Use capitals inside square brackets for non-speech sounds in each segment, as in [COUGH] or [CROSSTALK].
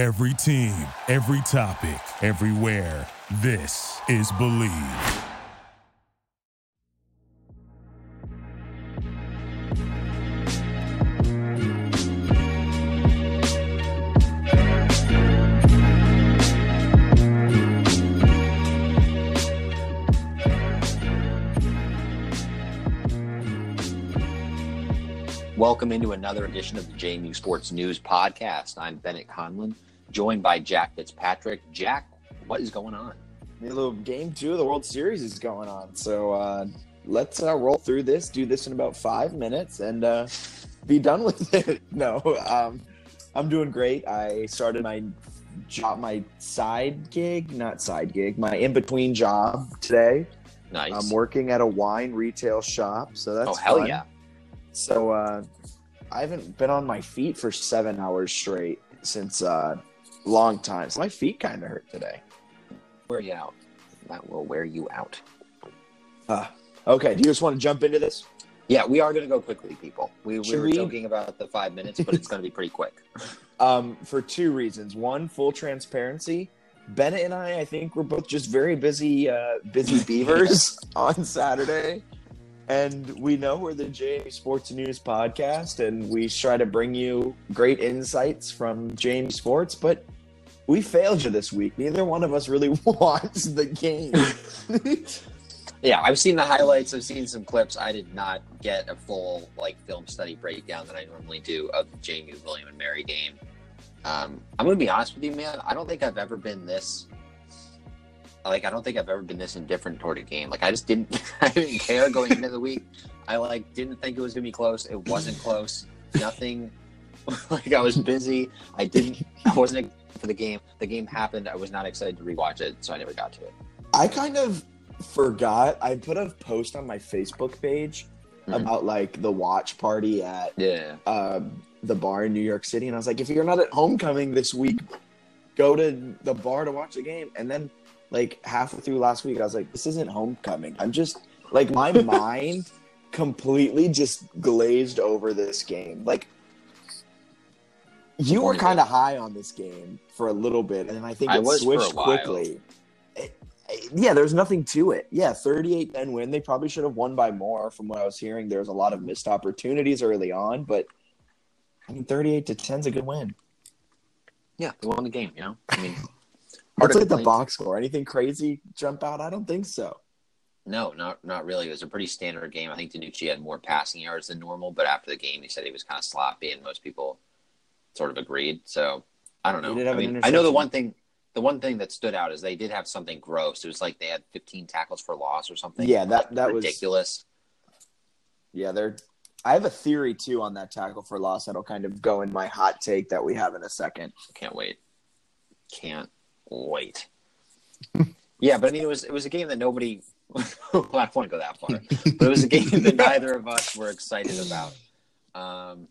Every team, every topic, everywhere. This is Believe. Welcome into another edition of the JMU Sports News Podcast. I'm Bennett Conlon, joined by Jack Fitzpatrick. Jack, what is going on? A little game two of the World Series is going on. So uh, let's uh, roll through this, do this in about five minutes, and uh, be done with [LAUGHS] it. No, um, I'm doing great. I started my job, my side gig, not side gig, my in between job today. Nice. I'm working at a wine retail shop, so that's oh, hell fun. yeah. So uh, I haven't been on my feet for seven hours straight since uh, long time. So my feet kind of hurt today. Wear you out. That will wear you out. Uh, okay, do you just want to jump into this? Yeah, we are going to go quickly, people. We, we were we? joking about the five minutes, but it's going to be pretty quick. [LAUGHS] Um, for two reasons. One, full transparency. Bennett and I, I think, we're both just very busy, uh, busy [LAUGHS] beavers [LAUGHS] on Saturday. And we know we're the JMU Sports News podcast, and we try to bring you great insights from JMU Sports, but we failed you this week. Neither one of us really [LAUGHS] watched the game. [LAUGHS] Yeah, I've seen the highlights. I've seen some clips. I did not get a full like film study breakdown that I normally do of the JMU William and Mary game. Um, I'm to be honest with you, man. I don't think I've ever been this. Like, I don't think I've ever been this indifferent toward a game. Like, I just didn't. [LAUGHS] I didn't care going into the week. I like didn't think it was to be close. It wasn't close. Nothing. like I was busy. I didn't. I wasn't for the game. The game happened. I was not excited to rewatch it, so I never got to it. I kind of forgot. I put a post on my Facebook page Mhm. about like the watch party at Yeah. uh, the bar in New York City, and I was like, if you're not at homecoming this week, go to the bar to watch the game. And then, like halfway through last week, I was like, this isn't homecoming. I'm just like my [LAUGHS] mind completely just glazed over this game. Like you were kind of high on this game for a little bit, and I think I it was switched quickly. It- it- yeah, there's nothing to it. Yeah, 38 10 win. They probably should have won by more from what I was hearing. There was a lot of missed opportunities early on, but I mean, 38 to 10 is a good win. Yeah, they won the game. You know, I mean, [LAUGHS] hard What's to like the box score? Anything crazy jump out? I don't think so. No, not not really. It was a pretty standard game. I think DiNucci had more passing yards than normal, but after the game, he said he was kind of sloppy, and most people sort of agreed. So I don't know. I mean, I know the one thing. The one thing that stood out is they did have something gross. It was like they had 15 tackles for loss or something. Yeah, that- that was- ridiculous. Yeah, they're. I have a theory too on that tackle for loss that'll kind of go in my hot take that we have in a second. Can't wait. Can't wait. [LAUGHS] yeah, but I mean, it was it was a game that nobody. [LAUGHS] well, I don't want to go that far, but it was a game that [LAUGHS] neither of us were excited about. Um,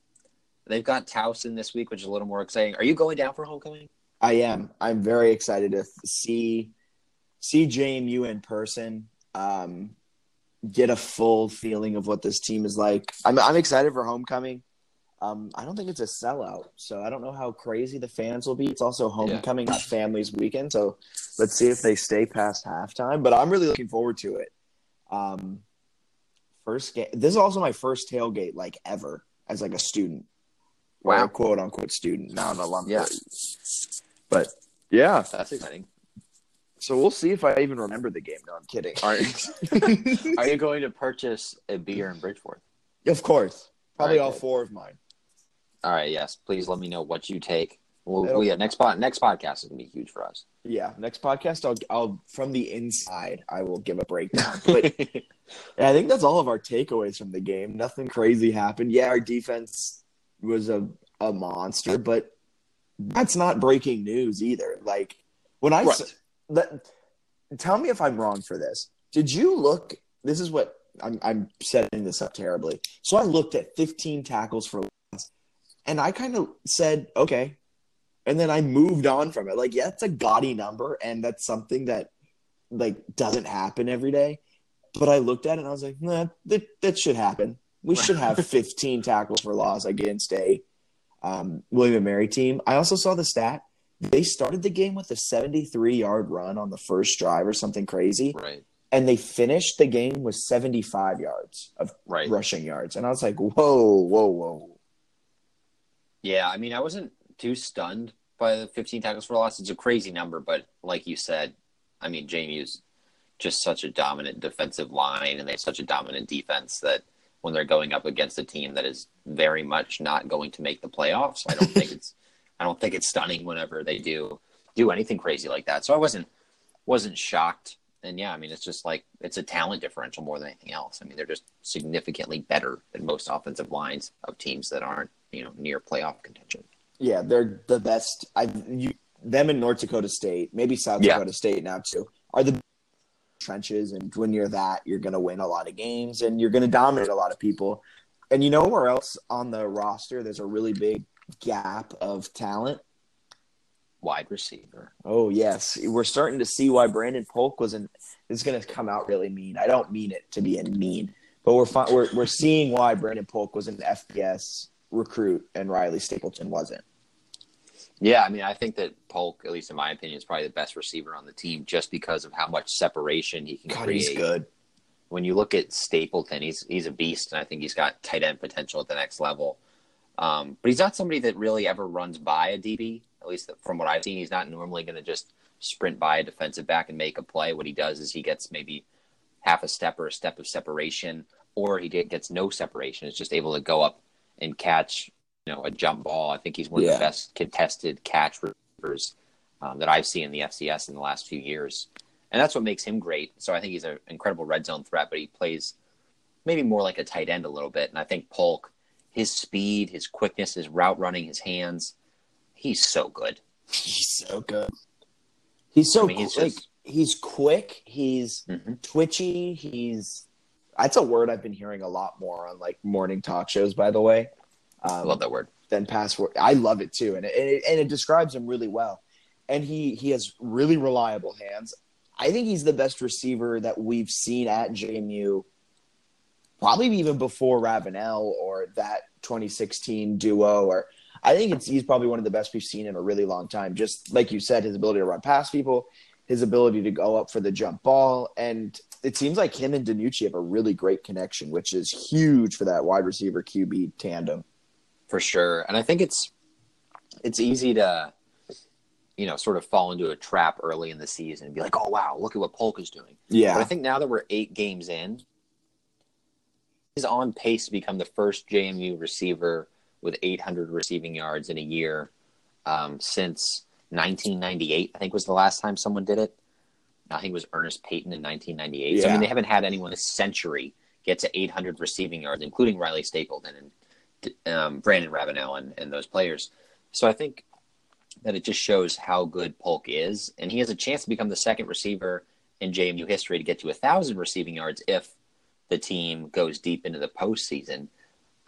they've got Towson this week, which is a little more exciting. Are you going down for homecoming? I am. I'm very excited to see see JMU in person. Um, get a full feeling of what this team is like. I'm I'm excited for homecoming. Um, I don't think it's a sellout, so I don't know how crazy the fans will be. It's also homecoming, not families weekend, so let's see if they stay past halftime. But I'm really looking forward to it. Um, first game. This is also my first tailgate like ever as like a student. Or Wow. a quote unquote student, not an alum. Yeah. But yeah, That's exciting. so we'll see if I even remember the game. No, I'm kidding. Are [LAUGHS] Are you going to purchase a beer in Bridgeforth? of course, probably All all right, good. four of mine. All right. Yes. Please let me know what you take. Well, well, yeah. Next pod, next podcast is gonna be huge for us. Yeah, next podcast, I'll, I'll from the inside, I will give a breakdown. But [LAUGHS] I think that's all of our takeaways from the game. Nothing crazy happened. Yeah, our defense was a a monster, but that's not breaking news either. Like when I Right. that, tell me if I'm wrong for this. Did you look? This is what I'm. I'm setting this up terribly. So I looked at 15 tackles for loss, and I kind of said, okay, and then I moved on from it. Like, yeah, it's a gaudy number, and that's something that like doesn't happen every day. But I looked at it and I was like, nah, that that should happen. We should have [LAUGHS] 15 tackles for loss against a um, William and Mary team. I also saw the stat They started the game with a 73 yard run on the first drive or something crazy, Right. and they finished the game with 75 yards of Right. rushing yards. And I was like, whoa, whoa, whoa. Yeah, I mean, I wasn't too stunned by the 15 tackles for loss. It's a crazy number, but like you said, I mean, JMU's just such a dominant defensive line, and they have such a dominant defense that when they're going up against a team that is very much not going to make the playoffs, I don't think [LAUGHS] it's I don't think it's stunning whenever they do do anything crazy like that. So I wasn't wasn't shocked. And yeah, I mean, it's just like it's a talent differential more than anything else. I mean, they're just significantly better than most offensive lines of teams that aren't, you know, near playoff contention. Yeah, they're the best. I you them in North Dakota State, maybe South Yeah. Dakota State now too, are the trenches. And when you're that, you're going to win a lot of games and you're going to dominate a lot of people. And you know where else on the roster there's a really big gap of talent? Wide receiver. Oh yes, we're starting to see why Brandon Polk wasn't. Is going to come out really mean. I don't mean it to be a mean, but we're fi- we're we're seeing why Brandon Polk was an FBS recruit and Riley Stapleton wasn't. Yeah, I mean, I think that Polk, at least in my opinion, is probably the best receiver on the team just because of how much separation he can God, create. he's good. When you look at Stapleton, he's he's a beast, and I think he's got tight end potential at the next level. Um, but he's not somebody that really ever runs by a DB. At least from what I've seen, he's not normally going to just sprint by a defensive back and make a play. What he does is he gets maybe half a step or a step of separation, or he gets no separation. Is just able to go up and catch, know, a jump ball. I think he's one of Yeah. the best contested catch receivers um, that I've seen in the FCS in the last few years, and that's what makes him great. So I think he's an incredible red zone threat, but he plays maybe more like a tight end a little bit. And I think Polk, his speed, his quickness, his route running, his hands, he's so good. He's so good. He's so I mean, he's like just- he's quick. He's Mhm. twitchy. He's that's a word I've been hearing a lot more on like morning talk shows. By the way, um, love that word. than password. I love it too, and it, and it and it describes him really well. And he he has really reliable hands. I think he's the best receiver that we've seen at JMU, probably even before Ravenel or that 2016 duo. Or I think it's he's probably one of the best we've seen in a really long time. Just like you said, his ability to run past people, his ability to go up for the jump ball, and it seems like him and DiNucci have a really great connection, which is huge for that wide receiver QB tandem. For sure. And I think it's it's easy to you know sort of fall into a trap early in the season and be like, oh wow, look at what Polk is doing. Yeah, But I think now that we're eight games in, he's on pace to become the first JMU receiver with 800 receiving yards in a year um, since 1998. I think was the last time someone did it. I think it was Ernest Payton in 1998. So I mean, they haven't had anyone this century get to 800 receiving yards, including Riley Stapleton and um, Brandon Ravenel and, and those players. So I think that it just shows how good Polk is, and he has a chance to become the second receiver in JMU history to get to a thousand receiving yards if the team goes deep into the postseason.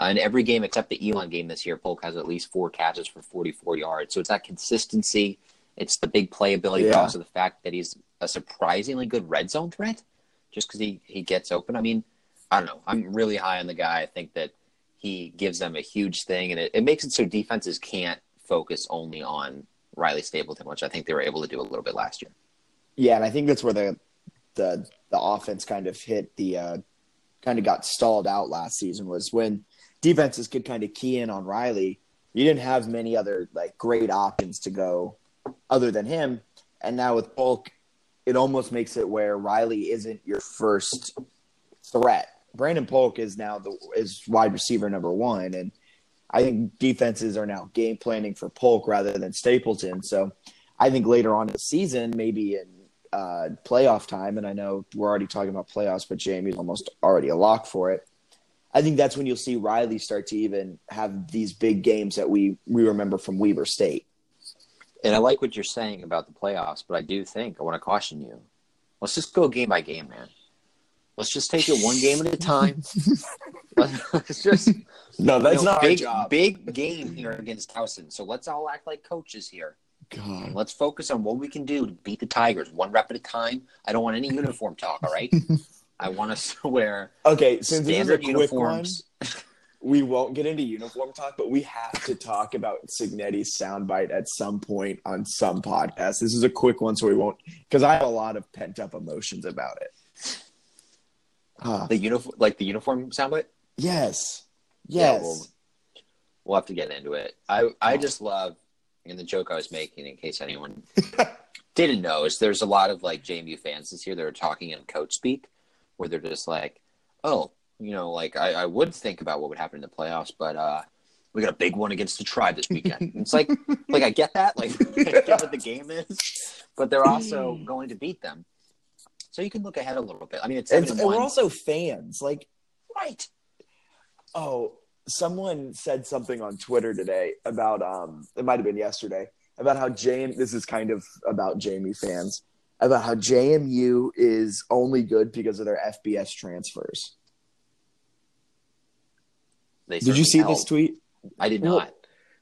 Uh, in every game except the Elon game this year, Polk has at least four catches for 44 yards. So it's that consistency, it's the big playability, but also the fact that he's a surprisingly good red zone threat, just because he he gets open. I mean, I don't know. I'm really high on the guy. I think that he gives them a huge thing, and it, it makes it so defenses can't focus only on Riley Stapleton, which I think they were able to do a little bit last year. Yeah, and I think that's where the the the offense kind of hit the uh, kind of got stalled out last season was when defenses could kind of key in on Riley. You didn't have many other like great options to go other than him, and now with Polk, it almost makes it where Riley isn't your first threat. Brandon Polk is now the is wide receiver number one, and I think defenses are now game planning for Polk rather than Stapleton. So I think later on in the season, maybe in uh, playoff time, and I know we're already talking about playoffs, but Jamie's almost already a lock for it. I think that's when you'll see Riley start to even have these big games that we we remember from Weber State. And I like what you're saying about the playoffs, but I do think I want to caution you. Let's just go game by game, man. Let's just take it one game at a time. [LAUGHS] let's just No, you that's know, not big, our job. big game here against Towson. So let's all act like coaches here. God. Let's focus on what we can do to beat the Tigers one rep at a time. I don't want any uniform talk, all right? [LAUGHS] I want us to wear Okay, since this is a standard quick one, we won't get into uniform talk, but we have to talk about Cignetti's soundbite at some point on some podcast. This is a quick one, so we won't because I have a lot of pent up emotions about it. Uh, the uniform, like the uniform soundbite. Yes, yes. Yeah, we'll, we'll have to get into it. I I just love, and the joke I was making, in case anyone [LAUGHS] didn't know, is there's a lot of like JMU fans this year that are talking in coach speak, where they're just like, "Oh, you know, like I, I would think about what would happen in the playoffs, but uh, we got a big one against the tribe this weekend. [LAUGHS] it's like, like I get that, like [LAUGHS] I get what the game is, but they're also going to beat them, so you can look ahead a little bit. I mean, it's and, and we're also fans, like right. Oh, someone said something on Twitter today about um, it might have been yesterday about how JM. This is kind of about Jamie fans about how JMU is only good because of their FBS transfers. They Did you see this tweet? I did Well, not.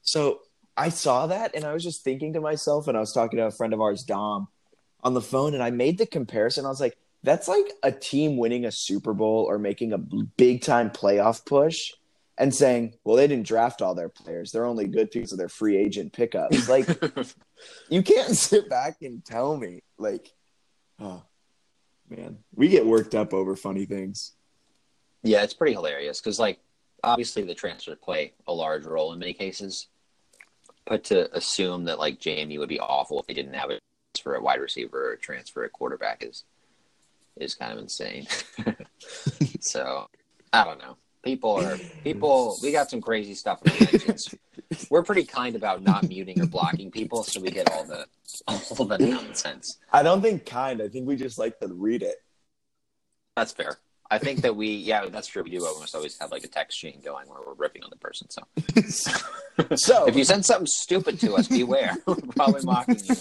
So I saw that and I was just thinking to myself, and I was talking to a friend of ours, Dom, on the phone, and I made the comparison. I was like, that's like a team winning a Super Bowl or making a big time playoff push and saying, well, they didn't draft all their players. They're only good because of their free agent pickups. Like, [LAUGHS] you can't [LAUGHS] sit back and tell me, like, oh, man, we get worked up over funny things. yeah, it's pretty hilarious because, like, obviously the transfers play a large role in many cases, but to assume that like JMU would be awful if they didn't have a transfer a wide receiver or transfer a quarterback is is kind of insane. [LAUGHS] so I don't know. People are people. We got some crazy stuff in. [LAUGHS] We're pretty kind about not muting or blocking people, so we get all the all the nonsense. I don't think kind. I think we just like to read it. That's fair. I think that we, yeah, that's true. We do almost always have like a text chain going where we're ripping on the person. So, [LAUGHS] So if you send something stupid to us, beware. we're probably mocking you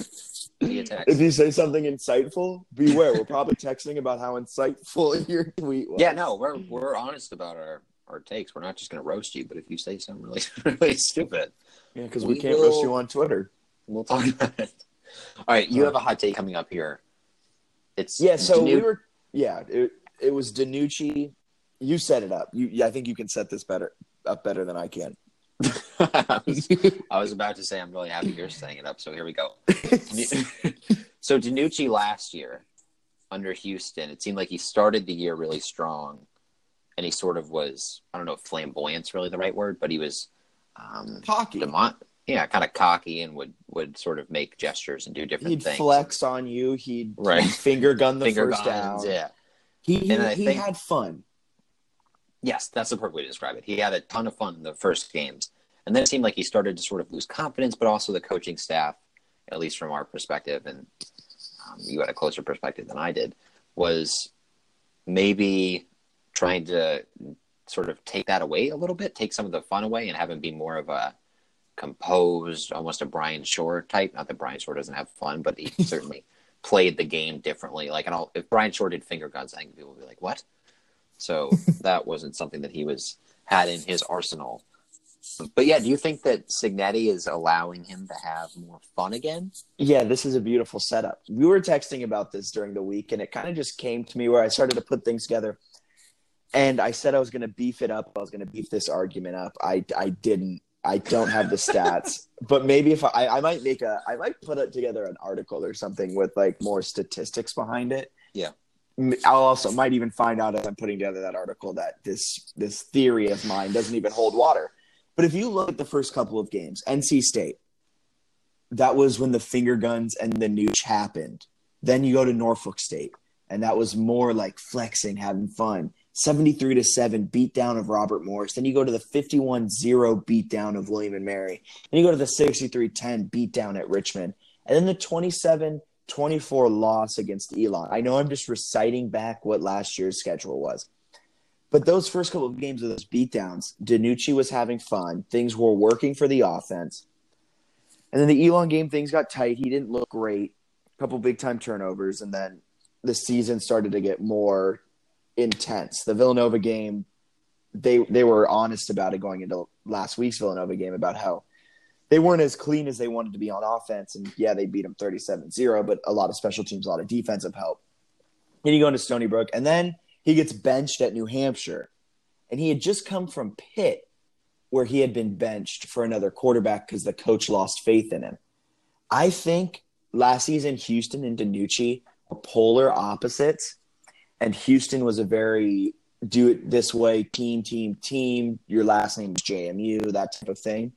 if you say something insightful, beware. We're probably texting about how insightful [LAUGHS] your tweet was. Yeah, no, we're we're honest about our our takes. We're not just going to roast you, but if you say something really [LAUGHS] really stupid, Yeah, because we, We can't roast you on Twitter. we'll talk about it. All right, you have a hot take coming up here. It's Yeah, so we were. Yeah, it, it was DiNucci. You set it up. You, yeah, I think you can set this better up better than I can. I, was, [LAUGHS] I was about to say I'm really happy you're setting it up. So here we go. [LAUGHS] so DiNucci last year under Houston, it seemed like he started the year really strong, and he sort of was I don't know if flamboyant's really the right word, but he was um, Hockey. demon- yeah, kind of cocky and would would sort of make gestures and do different He'd things. flex on you. He'd, Right. he'd finger gun the Finger first guns, down. yeah. He he, And he think- had fun. Yes, that's the perfect way to describe it. He had a ton of fun in the first games, and then it seemed like he started to sort of lose confidence, but also the coaching staff, at least from our perspective, and um, you had a closer perspective than I did, was maybe trying to sort of take that away a little bit, take some of the fun away, and have him be more of a composed, almost a Bryan Schor type. Not that Bryan Schor doesn't have fun, but he [LAUGHS] certainly played the game differently. Like, and I'll, if Bryan Schor did finger guns, I think people would be like, "What?" So [LAUGHS] that wasn't something that he was had in his arsenal. But yeah, do you think that Cignetti is allowing him to have more fun again? Yeah, this is a beautiful setup. We were texting about this during the week, and it kind of just came to me where I started to put things together. And I said I was going to beef it up. I was going to beef this argument up. I I didn't. I don't have the stats, [LAUGHS] but maybe if I I might make a I might put it together an article or something with like more statistics behind it. Yeah. I'll also might even find out as I'm putting together that article that this this theory of mine doesn't even hold water. But if you look at the first couple of games, NC State, that was when the finger guns and the nooch happened. Then you go to Norfolk State, and that was more like flexing, having fun. 73 to 7 beatdown of Robert Morris. Then you go to the 51 0 beatdown of William and Mary. Then you go to the 63 10 beatdown at Richmond. And then the 27 24 loss against Elon. I know I'm just reciting back what last year's schedule was. But those first couple of games of those beatdowns, DiNucci was having fun. Things were working for the offense. And then the Elon game, things got tight. He didn't look great. A couple big time turnovers. And then the season started to get more intense. The Villanova game, they they were honest about it going into last week's Villanova game about how they weren't as clean as they wanted to be on offense. And yeah, they beat them 37 0, but a lot of special teams, a lot of defensive help. Then you go into Stony Brook, and then he gets benched at New Hampshire. And he had just come from Pitt, where he had been benched for another quarterback because the coach lost faith in him. I think last season Houston and Danucci were polar opposites, and Houston was a very do it this way, team, team, team. Your last name is JMU, that type of thing.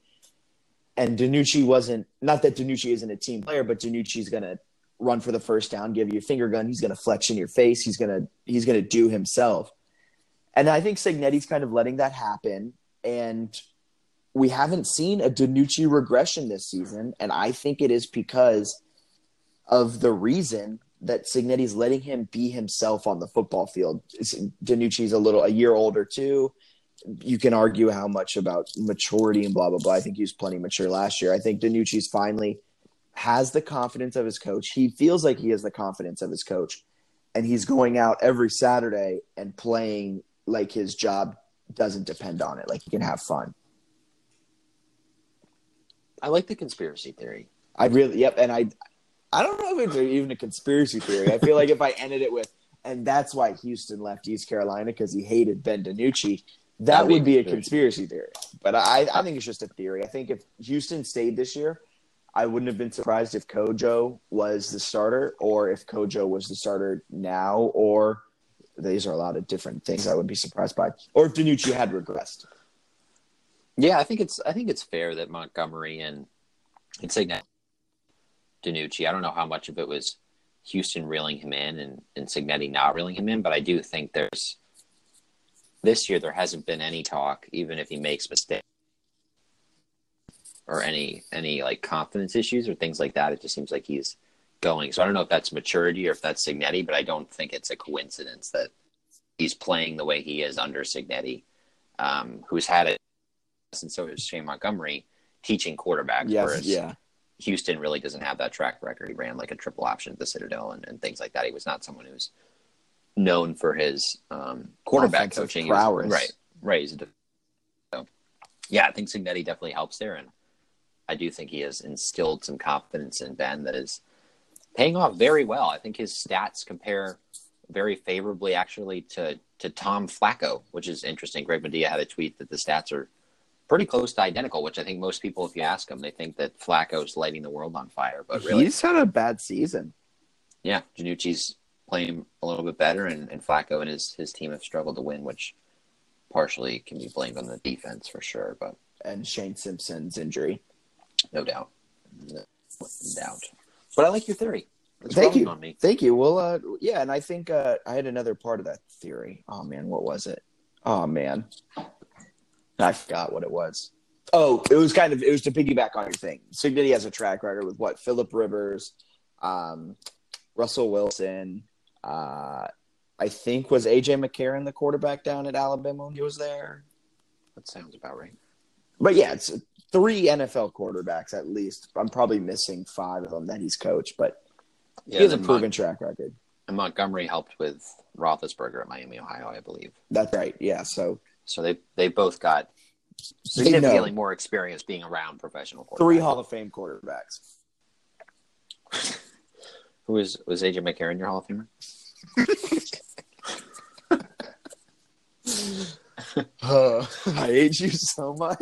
And DiNucci wasn't not that DiNucci isn't a team player, but DiNucci's gonna run for the first down, give you a finger gun. He's gonna flex in your face. He's gonna he's gonna do himself. And I think Cignetti's kind of letting that happen. And we haven't seen a DiNucci regression this season. And I think it is because of the reason that Cignetti's letting him be himself on the football field. DiNucci's a little a year older too. You can argue how much about maturity and blah blah blah. I think he was plenty mature last year. I think DiNucci's finally has the confidence of his coach. He feels like he has the confidence of his coach, and he's going out every Saturday and playing like his job doesn't depend on it. Like he can have fun. I like the conspiracy theory. I really, yep. And I, I don't know if it's even a conspiracy theory. I feel like if I ended it with, and that's why Houston left East Carolina because he hated Ben DiNucci, that, would be a conspiracy theory. But I, I think it's just a theory. I think if Houston stayed this year, I wouldn't have been surprised if Kojo was the starter or if Kojo was the starter now, or these are a lot of different things I would be surprised by, or if DiNucci had regressed. Yeah, I think it's I think it's fair that Montgomery and and Signet DiNucci. I don't know how much of it was Houston reeling him in and, and Cignetti not reeling him in, but I do think there's this year there hasn't been any talk, even if he makes mistakes or any any like confidence issues or things like that. It just seems like he's going. So I don't know if that's maturity or if that's Cignetti, but I don't think it's a coincidence that he's playing the way he is under Cignetti, um, who's had it, and so is Shane Montgomery teaching quarterbacks. Yes, whereas yeah. Houston really doesn't have that track record. He ran like a triple option at the Citadel and, and things like that. He was not someone who's known for his um, quarterback coaching. prowess. Was, right, right. He's a, so, yeah, I think Cignetti definitely helps there, and I do think he has instilled some confidence in Ben that is paying off very well. I think his stats compare very favorably, actually, to to Tom Flacco, which is interesting. Greg Madia had a tweet that the stats are pretty close to identical, which I think most people, if you ask them, they think that Flacco's lighting the world on fire. But really, He's had a bad season. yeah, Playing a little bit better, and, and Flacco and his his team have struggled to win, which partially can be blamed on the defense for sure, but And Shane Simpson's injury. no doubt, no doubt. But I like your theory. It's Thank you. Thank you. Well, uh, yeah, and I think uh, I had another part of that theory. Oh man, what was it? Oh man, I forgot what it was. Oh, it was kind of it was to piggyback on your thing. Cignetti has a track record with what Philip Rivers, um, Russell Wilson. Uh, I think was AJ McCarron the quarterback down at Alabama when he was there. That sounds about right. But yeah, it's three NFL quarterbacks at least. I'm probably missing five of them that he's coached, but Yeah, he has a proven Mon- track record. and Montgomery helped with Roethlisberger at Miami, Ohio, I believe. That's right. Yeah. So So they they both got significantly more experience being around professional quarterbacks. three Hall of Fame quarterbacks. [LAUGHS] Who was was AJ McCarron your Hall of Famer? Uh, [LAUGHS] I hate you so much.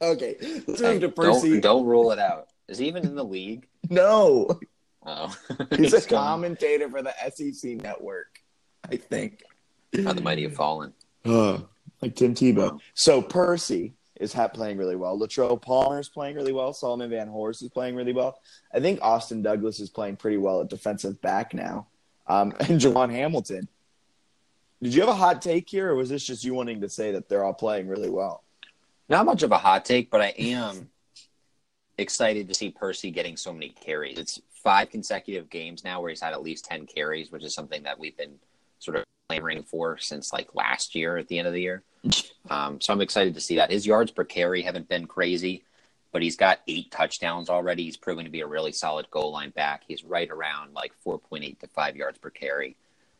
okay, let's Hey, move to Percy. don't don't rule it out. Is he even in the league? No, Oh, [LAUGHS] he's [LAUGHS] a gone. commentator for the SEC network. I think. How the mighty have fallen. Uh, like Tim Tebow. So Percy is playing really well. Latrell Palmer is playing really well. Solomon Vanhorse is playing really well. I think Austin Douglas is playing pretty well at defensive back now. Um, [LAUGHS] and Jawon Hamilton. Did you have a hot take here, or was this just you wanting to say that they're all playing really well? Not much of a hot take, but I am [LAUGHS] excited to see Percy getting so many carries. It's five consecutive games now where he's had at least 10 carries, which is something that we've been sort of clamoring for since like last year at the end of the year. Um, so I'm excited to see that. His yards per carry haven't been crazy, but he's got eight touchdowns already. He's proven to be a really solid goal line back. He's right around like 4.8 to 5 yards per carry.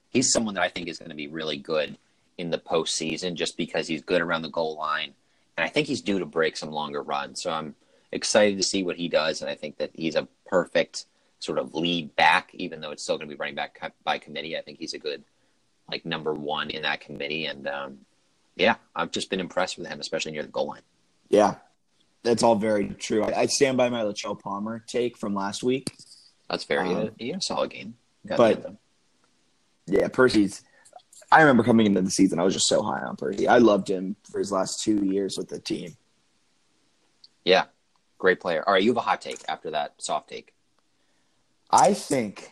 He's someone that I think is going to be really good in the postseason just because he's good around the goal line. And I think he's due to break some longer runs. So I'm excited to see what he does. And I think that he's a perfect sort of lead back, even though it's still going to be running back by committee. I think he's a good, like, number one in that committee. And um, yeah, I've just been impressed with him, especially near the goal line. Yeah, that's all very true. I, I stand by my Latrell Palmer take from last week. That's very Um, he had a solid game. Got but- Yeah, Percy's. I remember coming into the season, I was just so high on Percy. I loved him for his last two years with the team. yeah, great player. All right, you have a hot take after that soft take. I think,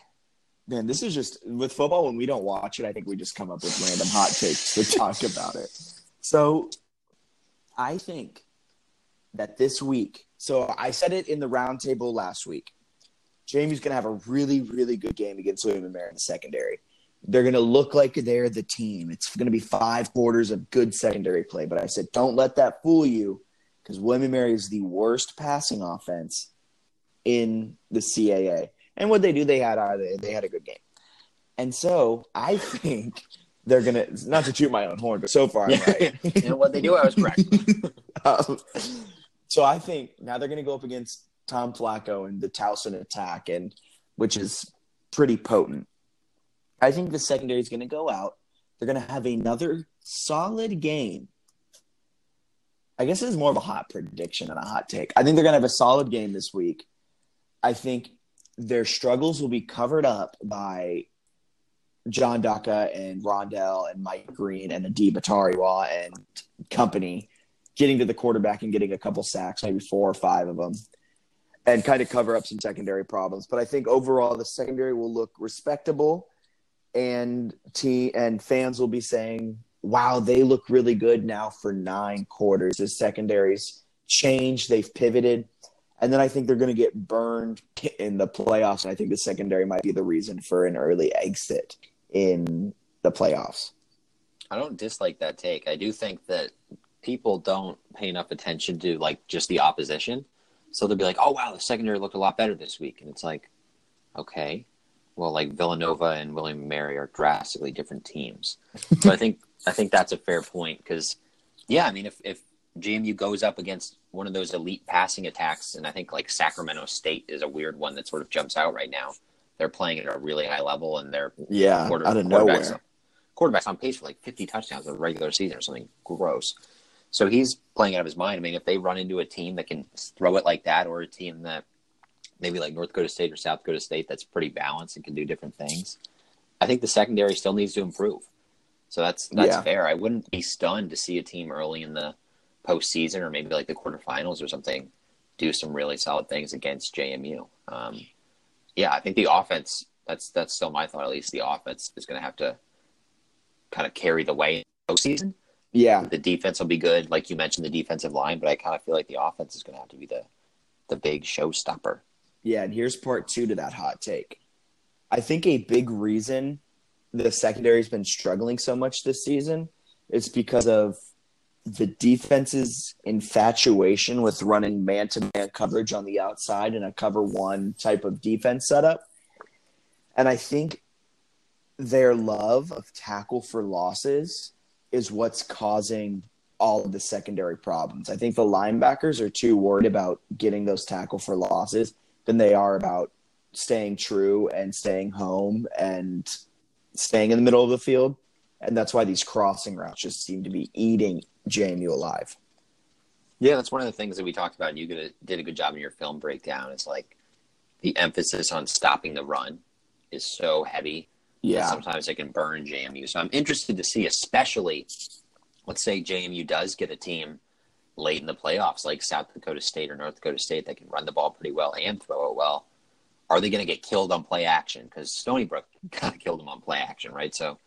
man, this is just with football when we don't watch it. I think we just come up with random hot takes to talk about it. So, I think that this week. So I said it in the roundtable last week. Jamie's going to have a really, really good game against William and Mary in the secondary. They're going to look like they're the team. It's going to be five quarters of good secondary play. But I said, don't let that fool you because William and Mary is the worst passing offense in the CAA. And what they do, they had uh, they, had a good game. And so I think they're gonna not to toot my own horn, but so far I'm right. [LAUGHS] know what they do? I was correct. [LAUGHS] Um, so I think now they're gonna go up against Tom Flacco and the Towson attack, and which is pretty potent. I think the secondary is gonna go out. They're gonna have another solid game. I guess this is more of a hot prediction than a hot take. I think they're gonna have a solid game this week. I think their struggles will be covered up by John Daka and Rondell and Mike Greene and Adeeb Atariwa and company getting to the quarterback and getting a couple sacks, maybe four or five of them, and kind of cover up some secondary problems. But I think overall the secondary will look respectable, and t and fans will be saying, "Wow, they look really good now for nine quarters." The secondaries changed; they've pivoted. And then I think they're going to get burned in the playoffs. And I think the secondary might be the reason for an early exit in the playoffs. I don't dislike that take. I do think that people don't pay enough attention to like just the opposition. So they'll be like, "Oh wow, the secondary looked a lot better this week," and it's like, okay, well, like Villanova and William Mary are drastically different teams. [LAUGHS] so I think I think that's a fair point because, yeah, I mean, if if JMU goes up against one of those elite passing attacks, and I think like Sacramento State is a weird one that sort of jumps out right now. They're playing at a really high level, and they're Yeah, quarter, out of quarterbacks, nowhere. quarterbacks on pace for like 50 touchdowns in the regular season or something gross. So he's playing out of his mind. I mean, if they run into a team that can throw it like that, or a team that maybe like North Dakota State or South Dakota State that's pretty balanced and can do different things, I think the secondary still needs to improve. So that's that's Yeah. fair. I wouldn't be stunned to see a team early in the postseason or maybe like the quarterfinals or something do some really solid things against JMU. Um, yeah, I think the offense. That's that's still my thought. At least the offense is going to have to kind of carry the way postseason. Yeah, The defense will be good, like you mentioned, the defensive line. But I kind of feel like the offense is going to have to be the the big showstopper. yeah. And here's part two to that hot take. I think a big reason the secondary's been struggling so much this season is because of the defense's infatuation with running man-to-man coverage on the outside in a cover one type of defense setup. And I think their love of tackle for losses is what's causing all of the secondary problems. I think the linebackers are too worried about getting those tackle for losses than they are about staying true and staying home and staying in the middle of the field. And that's why these crossing routes just seem to be eating JMU alive. Yeah, that's one of the things that we talked about. And you did a, did a good job in your film breakdown. It's like the emphasis on stopping the run is so heavy that sometimes it can burn JMU. So I'm interested to see, especially, let's say JMU does get a team late in the playoffs, like South Dakota State or North Dakota State, that can run the ball pretty well and throw it well. Are they going to get killed on play action? Because Stony Brook [LAUGHS] kind of killed them on play action, right? So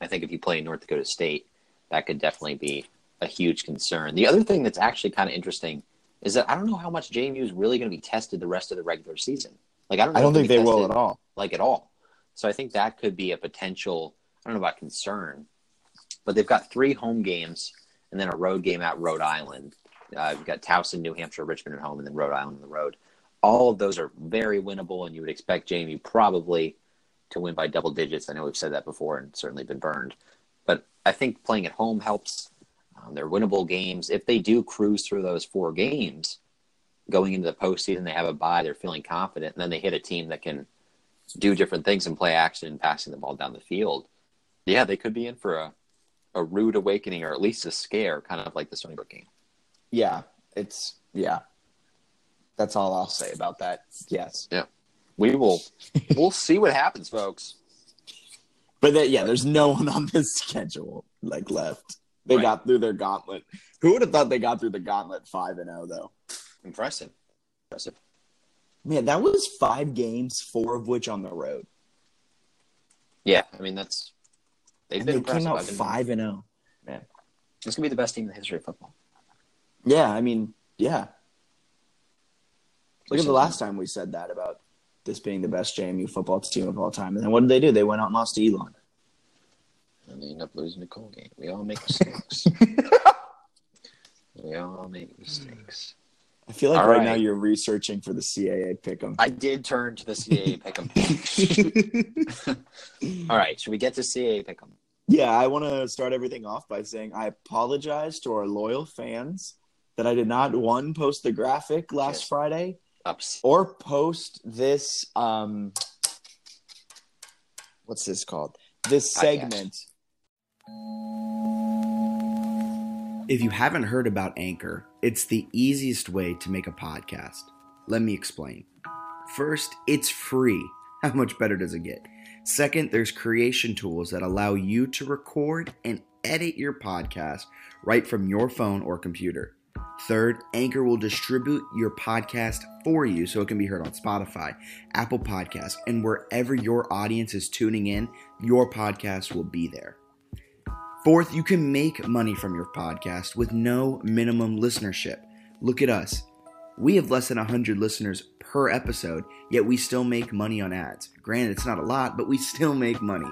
I think if you play North Dakota State, that could definitely be a huge concern. The other thing that's actually kind of interesting is that I don't know how much JMU is really going to be tested the rest of the regular season. Like I don't. Know I don't think they will at all. like at all. So I think that could be a potential. I don't know about concern, but they've got three home games and then a road game at Rhode Island. Uh, you've got Towson, New Hampshire, Richmond at home, and then Rhode Island on the road. All of those are very winnable, and you would expect JMU probably to win by double digits. I know we've said that before and certainly been burned, but I think playing at home helps. Um, they're winnable games. If they do cruise through those four games, going into the postseason, they have a bye, they're feeling confident, and then they hit a team that can do different things and play action and passing the ball down the field. Yeah, they could be in for a a rude awakening or at least a scare, kind of like the Stony Brook game. Yeah, it's yeah. That's all I'll say about that. Yes, Yeah. We will we'll see what happens, folks. [LAUGHS] but that, yeah, there's no one on this schedule like left. They Right. got through their gauntlet. Who would have thought they got through the gauntlet five and zero though? Impressive. Impressive. Man, that was five games, four of which on the road. Yeah, I mean that's they've And been they came out I've five and oh. zero. This could be the best team in the history of football. Yeah, I mean, yeah. Look at the last time we said that about this being the best JMU football team of all time, and then what did they do? They went out and lost to Elon. And they end up losing the Cole game. We all make [LAUGHS] mistakes. we all make mistakes. I feel like All right, right. now you're researching for the CAA pick'em. I did turn to the CAA pick'em. [LAUGHS] [LAUGHS] all right, should we get to CAA pick'em? yeah, I want to start everything off by saying I apologize to our loyal fans that I did not one post the graphic last Yes. Friday Ups. or post this um what's this called? This Podcast. segment. If you haven't heard about Anchor, it's the easiest way to make a podcast. Let me explain. First, it's free. [LAUGHS] How much better does it get? Second, there's creation tools that allow you to record and edit your podcast right from your phone or computer. Third, Anchor will distribute your podcast for you so it can be heard on Spotify, Apple Podcasts, and wherever your audience is tuning in, your podcast will be there. Fourth, you can make money from your podcast with no minimum listenership. Look at us. We have less than 100 listeners per episode, yet we still make money on ads. Granted, it's not a lot, but we [LAUGHS] still make money.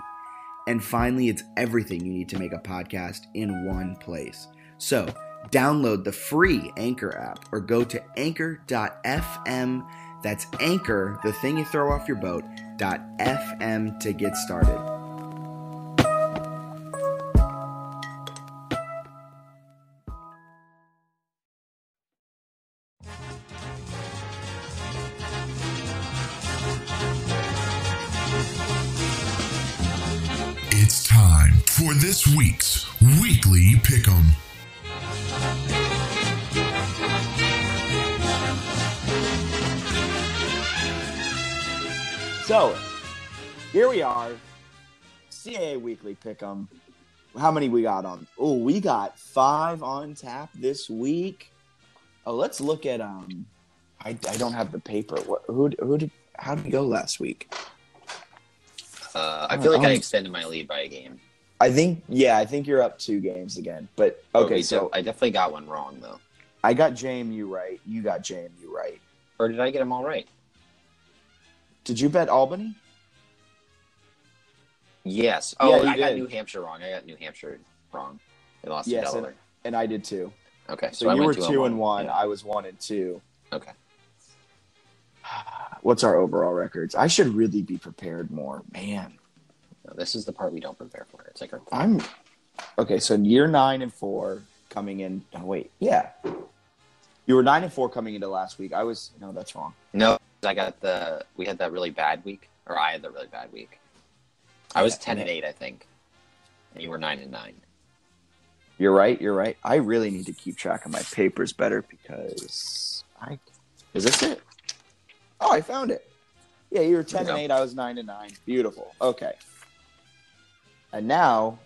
And finally, it's everything you need to make a podcast in one place. So, download the free Anchor app or go to anchor.fm. That's Anchor, the thing you throw off your boat, .fm to get started. It's time for this week's Weekly Pick'em. So, here we are. CAA Weekly Pick'em. How many we got on? Oh, we got five on tap this week. Oh, let's look at um. I, I don't have the paper. What who who did how did we go last week? Uh, I feel like I extended my lead by a game. I think yeah, I think you're up two games again. But But okay, so I definitely got one wrong though. I got JMU right. You got JMU right. Or did I get them all right? Did you bet Albany? Yes. Oh, you I got. New Hampshire wrong. I got New Hampshire wrong. They lost Yes, to Delaware. And I did too. Okay, So, I you went were two and one. Yeah. I was one and two. Okay. What's our overall records? I should really be prepared more, man. No, this is the part we don't prepare for. It's like our I'm okay. So year nine and four coming in. Oh wait, yeah. You were nine and four coming into last week. I was no, that's wrong. No, I got the. We had that really bad week, or I had the really bad week. I was Yeah, ten and eight, I think, and you were nine and nine. You're right. You're right. I really need to keep track of my papers better because I is this it? Oh, I found it. Yeah, you were ten and eight. I was nine and nine. Beautiful. Okay. And now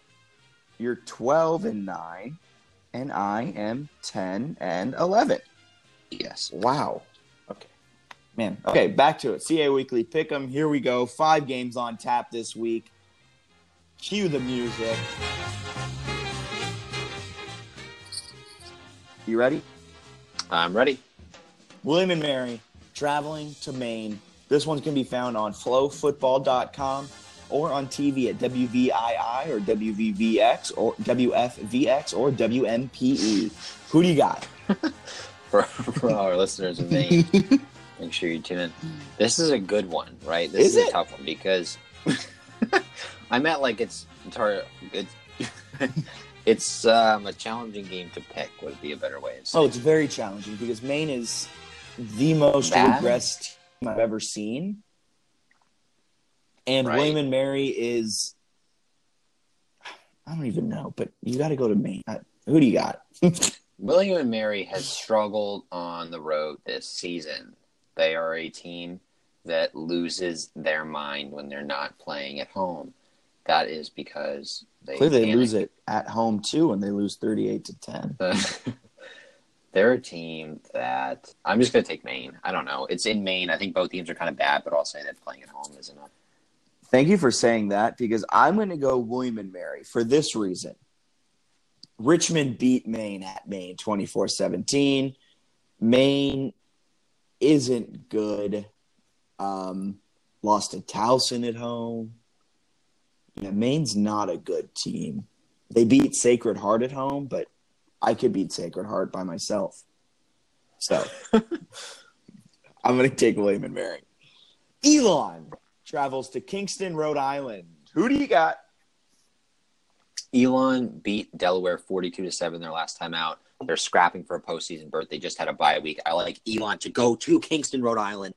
you're twelve and nine, and I am ten and eleven. Yes. Wow. Okay. Man. Okay, back to it. CA Weekly Pick'em. Here we go. Five games on tap this week. Cue the music. You ready? I'm ready. William and Mary traveling to Maine. This one's going to be found on flowfootball.com or on TV at WVII or WVVX or WFVX or WMPE. Who do you got? [LAUGHS] For, for our listeners in Maine, [LAUGHS] make sure you tune in. This is a good one, right? This Is is, it? a tough one because [LAUGHS] I'm at like it's it's hard. It's, it's um, a challenging game to pick. Would be a better way. Oh, it's very challenging because Maine is the most Bad? regressed team I've ever seen. And Right. William and Mary is I don't even know, but you got to go to Maine. Who do you got? [LAUGHS] William and Mary has struggled on the road this season. They are a team that loses their mind when they're not playing at home. That is because they Clearly, they panic. lose it at home too, and they lose thirty-eight to ten. [LAUGHS] [LAUGHS] They're a team that I'm just going to take Maine. I don't know. It's in Maine. I think both teams are kind of bad, but I'll say that playing at home is enough. Thank you for saying that because I'm going to go William and Mary for this reason. Richmond beat Maine at Maine 24 17. Maine isn't good. Um, lost to Towson at home. Yeah, Maine's not a good team. They beat Sacred Heart at home, but I could beat Sacred Heart by myself. So [LAUGHS] I'm going to take William and Mary. Elon travels to Kingston, Rhode Island. Who do you got? Elon beat Delaware 42 to 7 their last time out. They're scrapping for a postseason berth. They just had a bye week. I like Elon to go to Kingston, Rhode Island,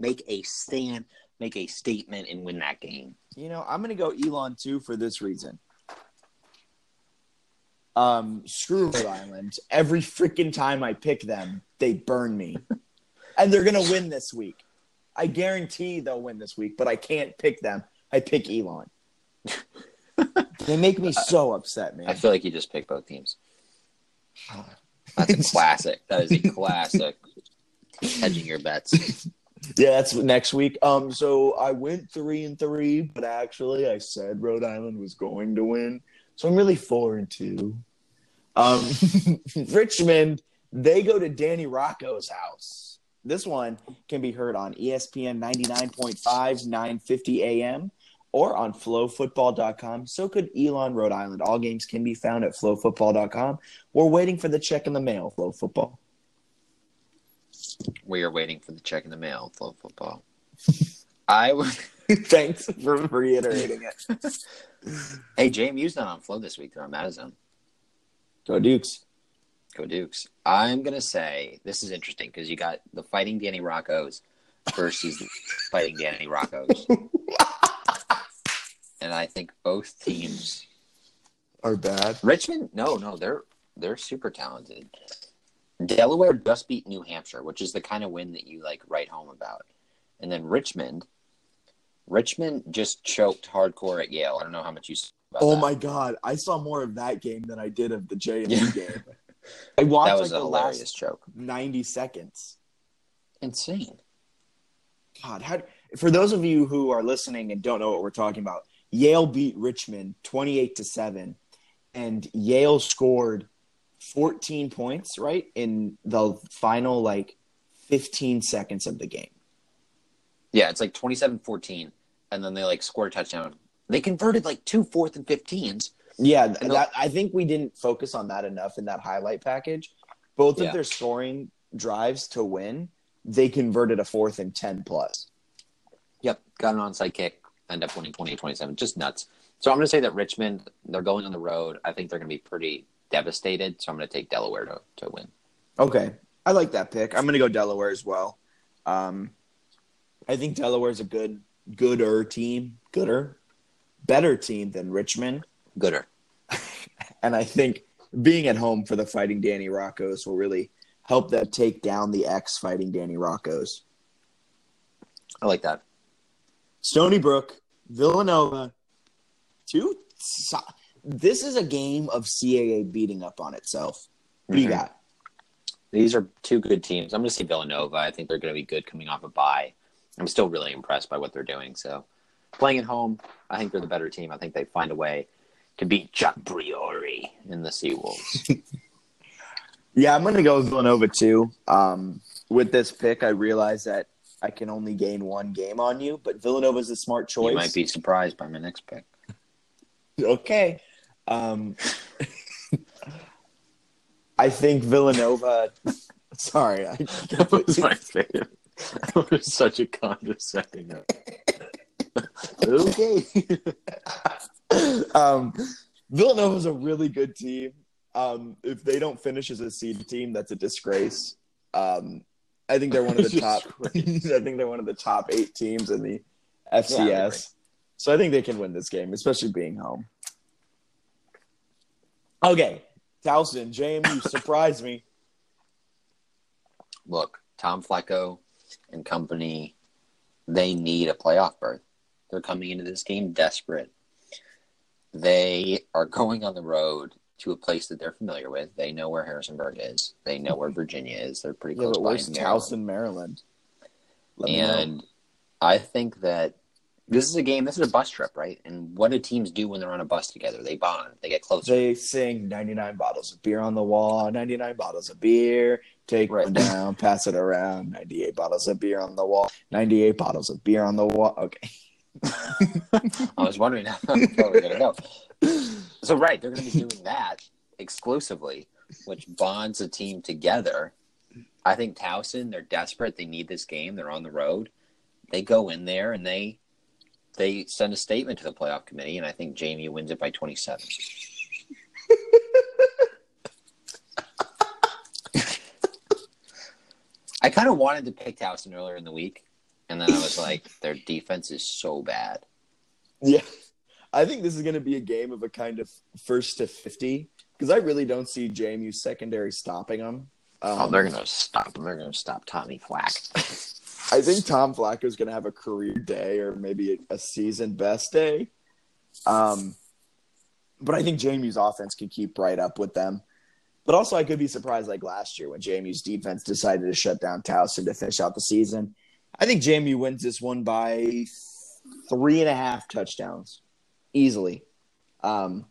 make a stand, make a statement, and win that game. You know, I'm going to go Elon too for this reason. Um, screw Rhode Island. Every freaking time I pick them, they burn me. and they're going to win this week. I guarantee they'll win this week, but I can't pick them. I pick Elon. they make me so upset, man. I feel like you just picked both teams. [LAUGHS] That's a classic. That is a classic. Hedging your bets. Yeah, that's next week. Um, so I went three and three, but actually I said Rhode Island was going to win, so I'm really four and two. Um, [LAUGHS] Richmond, they go to Danny Rocco's house. This one can be heard on ESPN 99.5, 950 AM, or on flofootball.com. So could Elon, Rhode Island. All games can be found at flofootball.com. We're waiting for the check in the mail, FloFootball. We are waiting for the check in the mail. FloFootball. [LAUGHS] I would. [LAUGHS] Thanks for reiterating it. [LAUGHS] Hey, JMU's not on Flow this week. They're on Madison. Go Dukes. Go Dukes. I'm gonna say this is interesting because you got the Fighting Danny Rocco's versus the [LAUGHS] Fighting Danny Rocco's, and I think both teams. Are bad. Richmond, no, no, they're they're super talented. Delaware just beat New Hampshire, which is the kind of win that you like write home about, and then Richmond. Richmond just choked hardcore at Yale. I don't know how much you. Oh that. my god, I saw more of that game than I did of the J and Yeah. game. I watched That like a the hilarious last choke. ninety seconds. Insane. God, how, for those of you who are listening and don't know what we're talking about, Yale beat Richmond twenty-eight to seven, and Yale scored fourteen points right in the final like fifteen seconds of the game. Yeah, it's like 27-14, and then they like scored a touchdown. They converted like two fourth and 15s. Yeah, And that, I think we didn't focus on that enough in that highlight package. Both Yeah. of their scoring drives to win, they converted a fourth and 10 plus. Yep, got an onside kick, end up winning 28-27. Just nuts. So I'm going to say that Richmond, they're going on the road. I think they're going to be pretty devastated. So I'm going to take Delaware to, to win. Okay. I like that pick. I'm going to go Delaware as well. Um, I think Delaware's a good, gooder team, gooder, better team than Richmond. Gooder. [LAUGHS] And I think being at home for the Fighting Danny Roccos will really help them take down the ex Fighting Danny Roccos. I like that. Stony Brook, Villanova, two. This is a game of CAA beating up on itself. What do you Mhm. got? These are two good teams. I'm going to say Villanova. I think they're going to be good coming off a bye. I'm still really impressed by what they're doing. So playing at home, I think they're the better team. I think they find a way to beat Chuck Priore in the Seawolves. [LAUGHS] Yeah, I'm going to go with Villanova too. Um, with this pick, I realize that I can only gain one game on you, but Villanova's a smart choice. you might be surprised by my next pick. [LAUGHS] okay. Um, [LAUGHS] I think Villanova. Sorry, I That was my favorite. [LAUGHS] That was such a condescending. [LAUGHS] okay. [LAUGHS] um, is a really good team. Um, if they don't finish as a seed team, that's a disgrace. Um, I think they're one of the top. I think they're one of the top eight teams in the FCS. agree. so I think they can win this game, especially being home. Okay, Towson, JMU, surprise me. Look, Tom Flacco and company, they need a playoff berth. They're coming into this game desperate. They are going on the road to a place that they're familiar with. They know where Harrisonburg is. They know where Virginia is. They're pretty Yeah, close but by. where's Maryland. Towson, Maryland? Know. And I think that this is a game. This is a bus trip, right? And what do teams do when they're on a bus together? They bond. They get closer. They sing 99 bottles of beer on the wall, 99 bottles of beer, take Right. one down, [LAUGHS] pass it around, 98 bottles of beer on the wall, 98 bottles of beer on the wall. Okay. [LAUGHS] I was wondering how we're gonna go. So right, they're gonna be doing that exclusively, which bonds a team together. I think Towson, they're desperate. They need this game. They're on the road. They go in there and they they send a statement to the playoff committee, and I think Jamie wins it by twenty seven. I kind of wanted to pick Towson earlier in the week, and then I was like, [LAUGHS] their defense is so bad. Yeah. I think this is going to be a game of a kind of first to 50 because I really don't see JMU secondary stopping them. Um, Oh, they're gonna stop them. They're gonna stop Tommy Flack. [LAUGHS] I think Tom Flacco is going to have a career day or maybe a, season best day. Um, but I think JMU's offense can keep right up with them. But also, I could be surprised like last year when JMU's defense decided to shut down Towson to finish out the season. I think JMU wins this one by three and a half touchdowns easily. Um,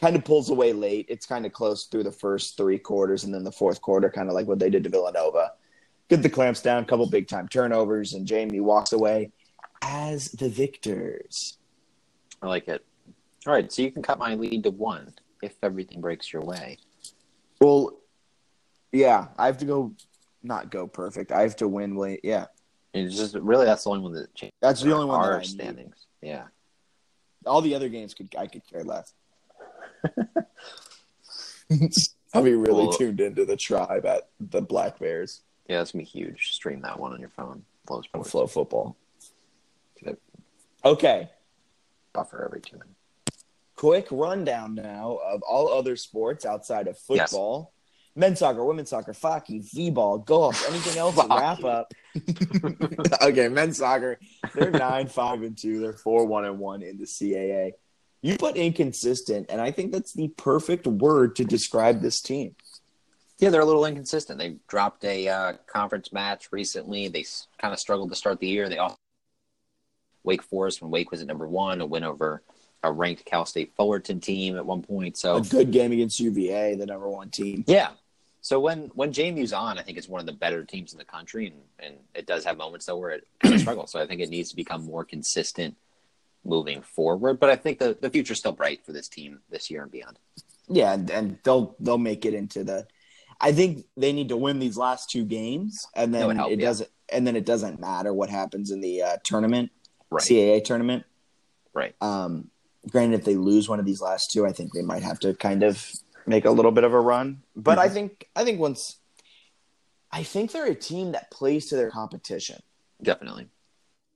kind of pulls away late. It's kind of close through the first three quarters, and then the fourth quarter, kind of like what they did to Villanova get the clamps down, couple big time turnovers, and Jamie walks away as the victors. I like it. All right, so you can cut my lead to one if everything breaks your way. Well, yeah, I have to go, not go perfect. I have to win late. Yeah, It's just really that's the only one that changes. that's the only one that our I need. standings. Yeah, All the other games could I could care less. [LAUGHS] I'll be really Well- tuned into the tribe at the Black Bears yeah, that's gonna be huge. Stream that one on your phone. Flow on. FloFootball. Okay, Buffer every two minutes. quick rundown now of all other sports outside of Yes. football. Men's soccer, women's soccer, hockey, v-ball, golf, anything else to [LAUGHS] wrap up. [LAUGHS] okay, men's soccer, they're nine, five, and two. They're four, one, and one in the CAA. You put inconsistent, and I think that's the perfect word to describe this team. Yeah, they're a little inconsistent. They dropped a uh, conference match recently. They kind of struggled to start the year. They also Wake Forest when Wake was at number one, a win over a ranked Cal State Fullerton team at one point. So A good game against UVA, the number one team. Yeah. So when when JMU's on, I think it's one of the better teams in the country, and, and it does have moments though where it kind of [CLEARS THROAT] struggles. So I think it needs to become more consistent moving forward. But I think the the future's still bright for this team this year and beyond. Yeah, and, and they'll they'll make it into the. I think they need to win these last two games, and then help, it yeah. doesn't. And then it doesn't matter what happens in the uh, tournament, Right. CAA tournament. Right. Um, granted, if they lose one of these last two, I think they might have to kind of make a little bit of a run. But I think I think once, I think they're a team that plays to their competition, Definitely.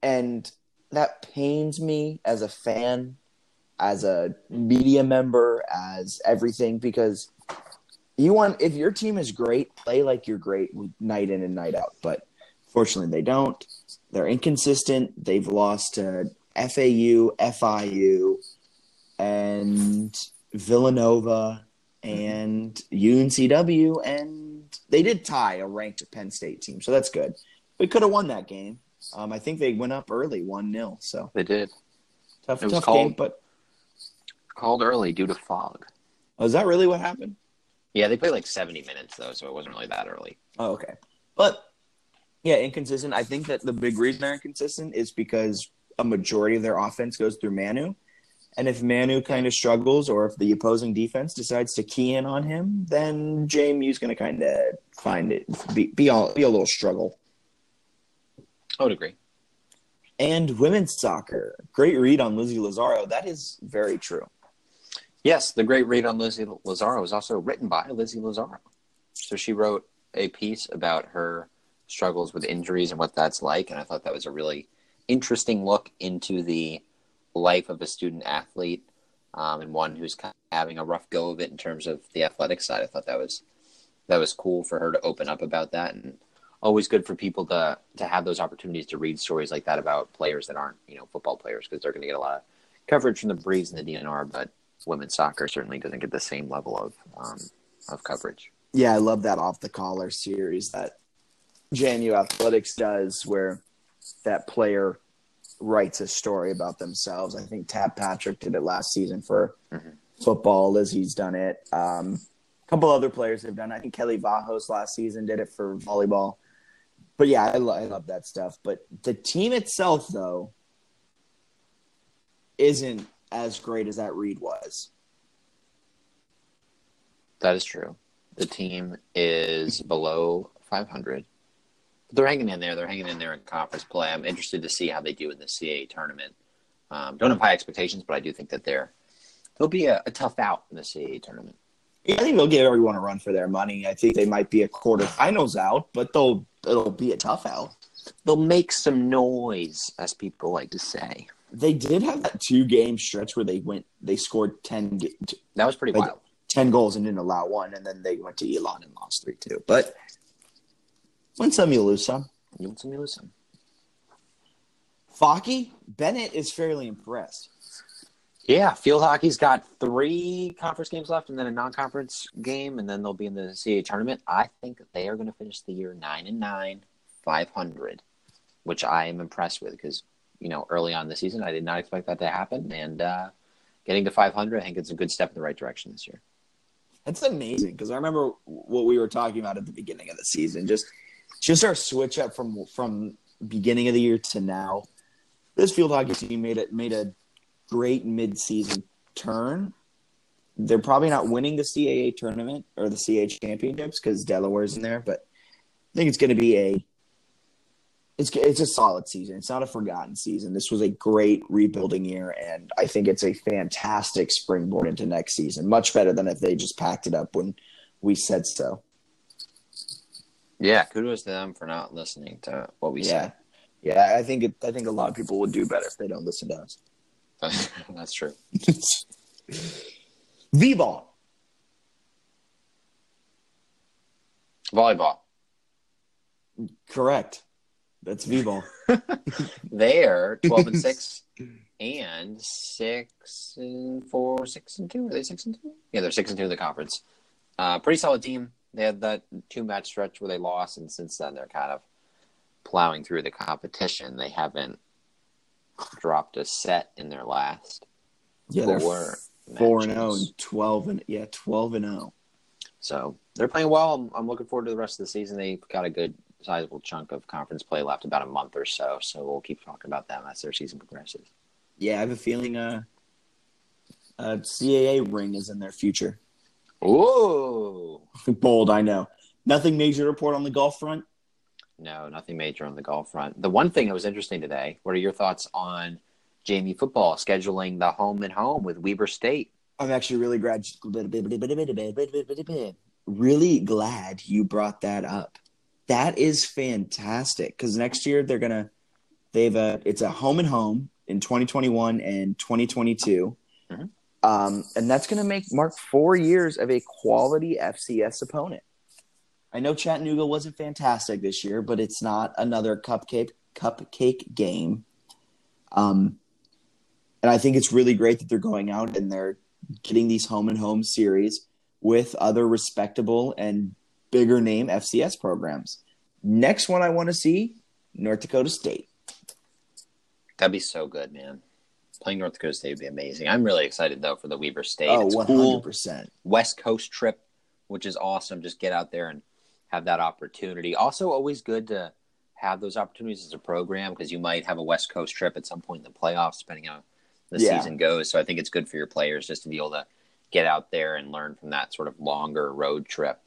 and that pains me as a fan, as a media member, as everything because you want if your team is great, play like you're great night in and night out. But fortunately, they don't. They're inconsistent. They've lost to FAU, FIU, and Villanova and UNCW, and they did tie a ranked Penn State team, so that's good. We could have won that game. Um, I think they went up early, one 0 So They did. tough, It was tough called- game. But Called early due to fog. oh, is that really what happened? Yeah, they played like 70 minutes though, so it wasn't really that early. Oh, okay. But yeah, inconsistent. I think that the big reason they're inconsistent is because a majority of their offense goes through Manu. And if Manu kind of struggles or if the opposing defense decides to key in on him, then JMU's going to kind of find it be be, all, be a little struggle. I would agree. And women's soccer, great read on Lizzie Lazaro. That is very true. Yes, the great read on Lizzie Lazaro was also written by Lizzie Lazaro. So she wrote a piece about her struggles with injuries and what that's like, and I thought that was a really interesting look into the life of a student athlete. um, and one who's kind of having a rough go of it in terms of the athletic side. I thought that was that was cool for her to open up about that, and always good for people to to have those opportunities to read stories like that about players that aren't you know football players because they're going to get a lot of coverage from the Breeze and the DNR, but women's soccer certainly doesn't get the same level of um, of coverage. Yeah, I love that off the collar series that JMU Athletics does, where that player writes a story about themselves. I think Tab Patrick did it last season for Mhm. football. Lizzie's done it. Um, a couple other players have done. it. I think Kelly Vajos last season did it for volleyball. But yeah, I, lo- I love that stuff. But the team itself, though, isn't as great as that read was. That is true. The team is below 500. They're hanging in there. They're hanging in there in conference play. I'm interested to see how they do in the CAA tournament. Um, don't have high expectations, but I do think that they're they'll be a, a tough out in the CAA tournament. Yeah, I think they'll give everyone a run for their money. I think they might be a quarterfinals out, but they'll it'll be a tough out. They'll make some noise, as people like to say. They did have that two game stretch where they went they scored 10, That was pretty Like- wild. 10 goals and didn't allow one, and then they went to Elon and lost three two. But win some, you lose some. You want some, you lose some. Focky Bennett is fairly impressed. Yeah, field hockey's got three conference games left, and then a non-conference game, and then they'll be in the CAA tournament. I think they are going to finish the year nine and nine, five hundred, which I am impressed with because you know early on the season I did not expect that to happen, and uh, getting to five hundred, I think it's a good step in the right direction this year. That's amazing because I remember what we were talking about at the beginning of the season. Just, just our switch up from from beginning of the year to now. This field hockey team made it made a great mid-season turn. They're probably not winning the CAA tournament or the CAA championships because Delaware's in there, but I think it's going to be a it's it's a solid season. It's not a forgotten season. This was a great rebuilding year, and I think it's a fantastic springboard into next season. Much better than if they just packed it up when we said so. Yeah, kudos to them for not listening to what we said. Yeah, yeah. I think it, I think a lot of people would do better if they don't listen to us. [LAUGHS] That's true. [LAUGHS] V ball. Volleyball. Correct. That's V ball. [LAUGHS] They're twelve and six, [LAUGHS] and six and four, six and two. Are they six and two? Yeah, they're six and two in the conference. Uh, pretty solid team. They had that two match stretch where they lost, and since then they're kind of plowing through the competition. They haven't dropped a set in their last Yeah, they're four four and zero and twelve and yeah, twelve and oh. zero. So they're playing well. I'm, I'm looking forward to the rest of the season. They've got a good sizable chunk of conference play left, about a month or so. So we'll keep talking about them as their season progresses. Yeah, I have a feeling uh, a CAA ring is in their future. Ooh. [LAUGHS] Bold, I know. Nothing major to report on the golf front. No, nothing major on the golf front. The one thing that was interesting today, what are your thoughts on Jamie football scheduling the home and home with Weber State? I'm actually really glad, really glad you brought that up. That is fantastic because next year they're gonna they've a it's a home and home in 2021 and 2022, Mhm. um, and that's gonna make mark four years of a quality FCS opponent. I know Chattanooga wasn't fantastic this year, but it's not another cupcake cupcake game. Um, and I think it's really great that they're going out and they're getting these home and home series with other respectable and bigger name FCS programs. Next one I want to see North Dakota State. That'd be so good, man. Playing North Dakota State would be amazing. I'm really excited though for the Weber State. Oh, it's 100%. cool. West Coast trip, which is awesome. Just get out there and have that opportunity. Also, always good to have those opportunities as a program because you might have a West Coast trip at some point in the playoffs, depending on the Yeah. season goes. So I think it's good for your players just to be able to get out there and learn from that sort of longer road trip.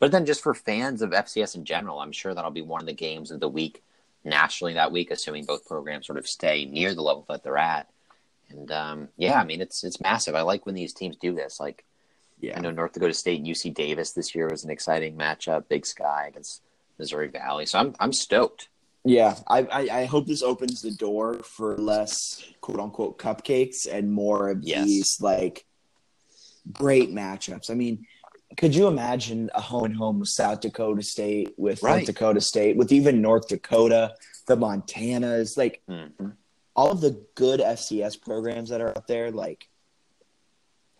But then just for fans of FCS in general, I'm sure that'll be one of the games of the week nationally that week, assuming both programs sort of stay near the level that they're at. And um, yeah, I mean it's it's massive. I like when these teams do this. Like I know North Dakota State and UC Davis this year was an exciting matchup. Big Sky against Missouri Valley. So I'm I'm stoked. Yeah, I, I, I hope this opens the door for less quote unquote cupcakes and more of Yes. these like great matchups. I mean, could you imagine a home and home with South Dakota State, with Right. North Dakota State, with even North Dakota, the Montanas, like Mhm. all of the good FCS programs that are out there? Like,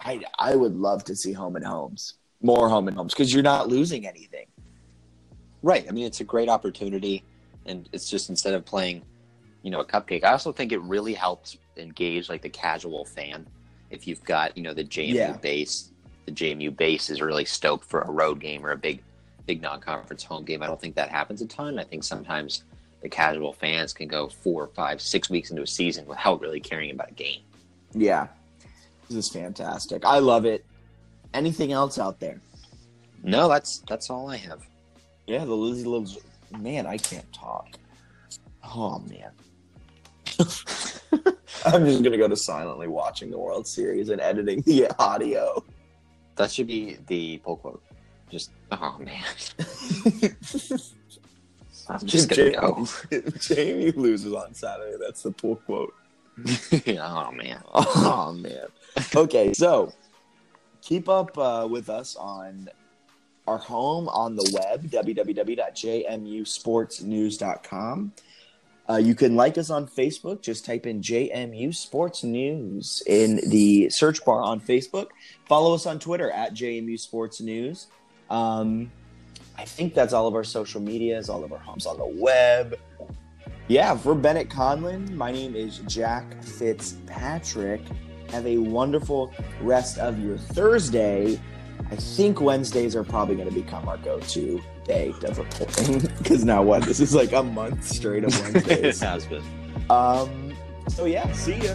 I I would love to see home and homes, more home and homes, because you're not losing anything. Right. I mean, it's a great opportunity, and it's just instead of playing, you know, a cupcake. I also think it really helps engage like the casual fan. If you've got you know the JMU Yeah. base, the JMU base is really stoked for a road game or a big, big non-conference home game. I don't think that happens a ton. I think sometimes the casual fans can go four, five, six weeks into a season without really caring about a game. Yeah. This is fantastic. I love it. Anything else out there? No, that's that's all I have. Yeah, the Lizzie Lives. Man, I can't talk. Oh, man. [LAUGHS] I'm just going to go to silently watching the World Series and editing the audio. That should be the pull quote. Just oh man, [LAUGHS] I'm just gonna go. [LAUGHS] Jamie loses on Saturday. That's the pull quote. [LAUGHS] oh man. Oh man. Okay, so keep up uh, with us on our home on the web, www.jmusportsnews.com. Uh, you can like us on Facebook. Just type in JMU Sports News in the search bar on Facebook. Follow us on Twitter at JMU Sports News. Um, I think that's all of our social medias, all of our homes on the web. Yeah, for Bennett Conlon, my name is Jack Fitzpatrick. Have a wonderful rest of your Thursday. I think Wednesdays are probably going to become our go-to day of reporting because [LAUGHS] now what? This is like a month straight of [LAUGHS] Wednesdays. it has been. um. So yeah, see ya.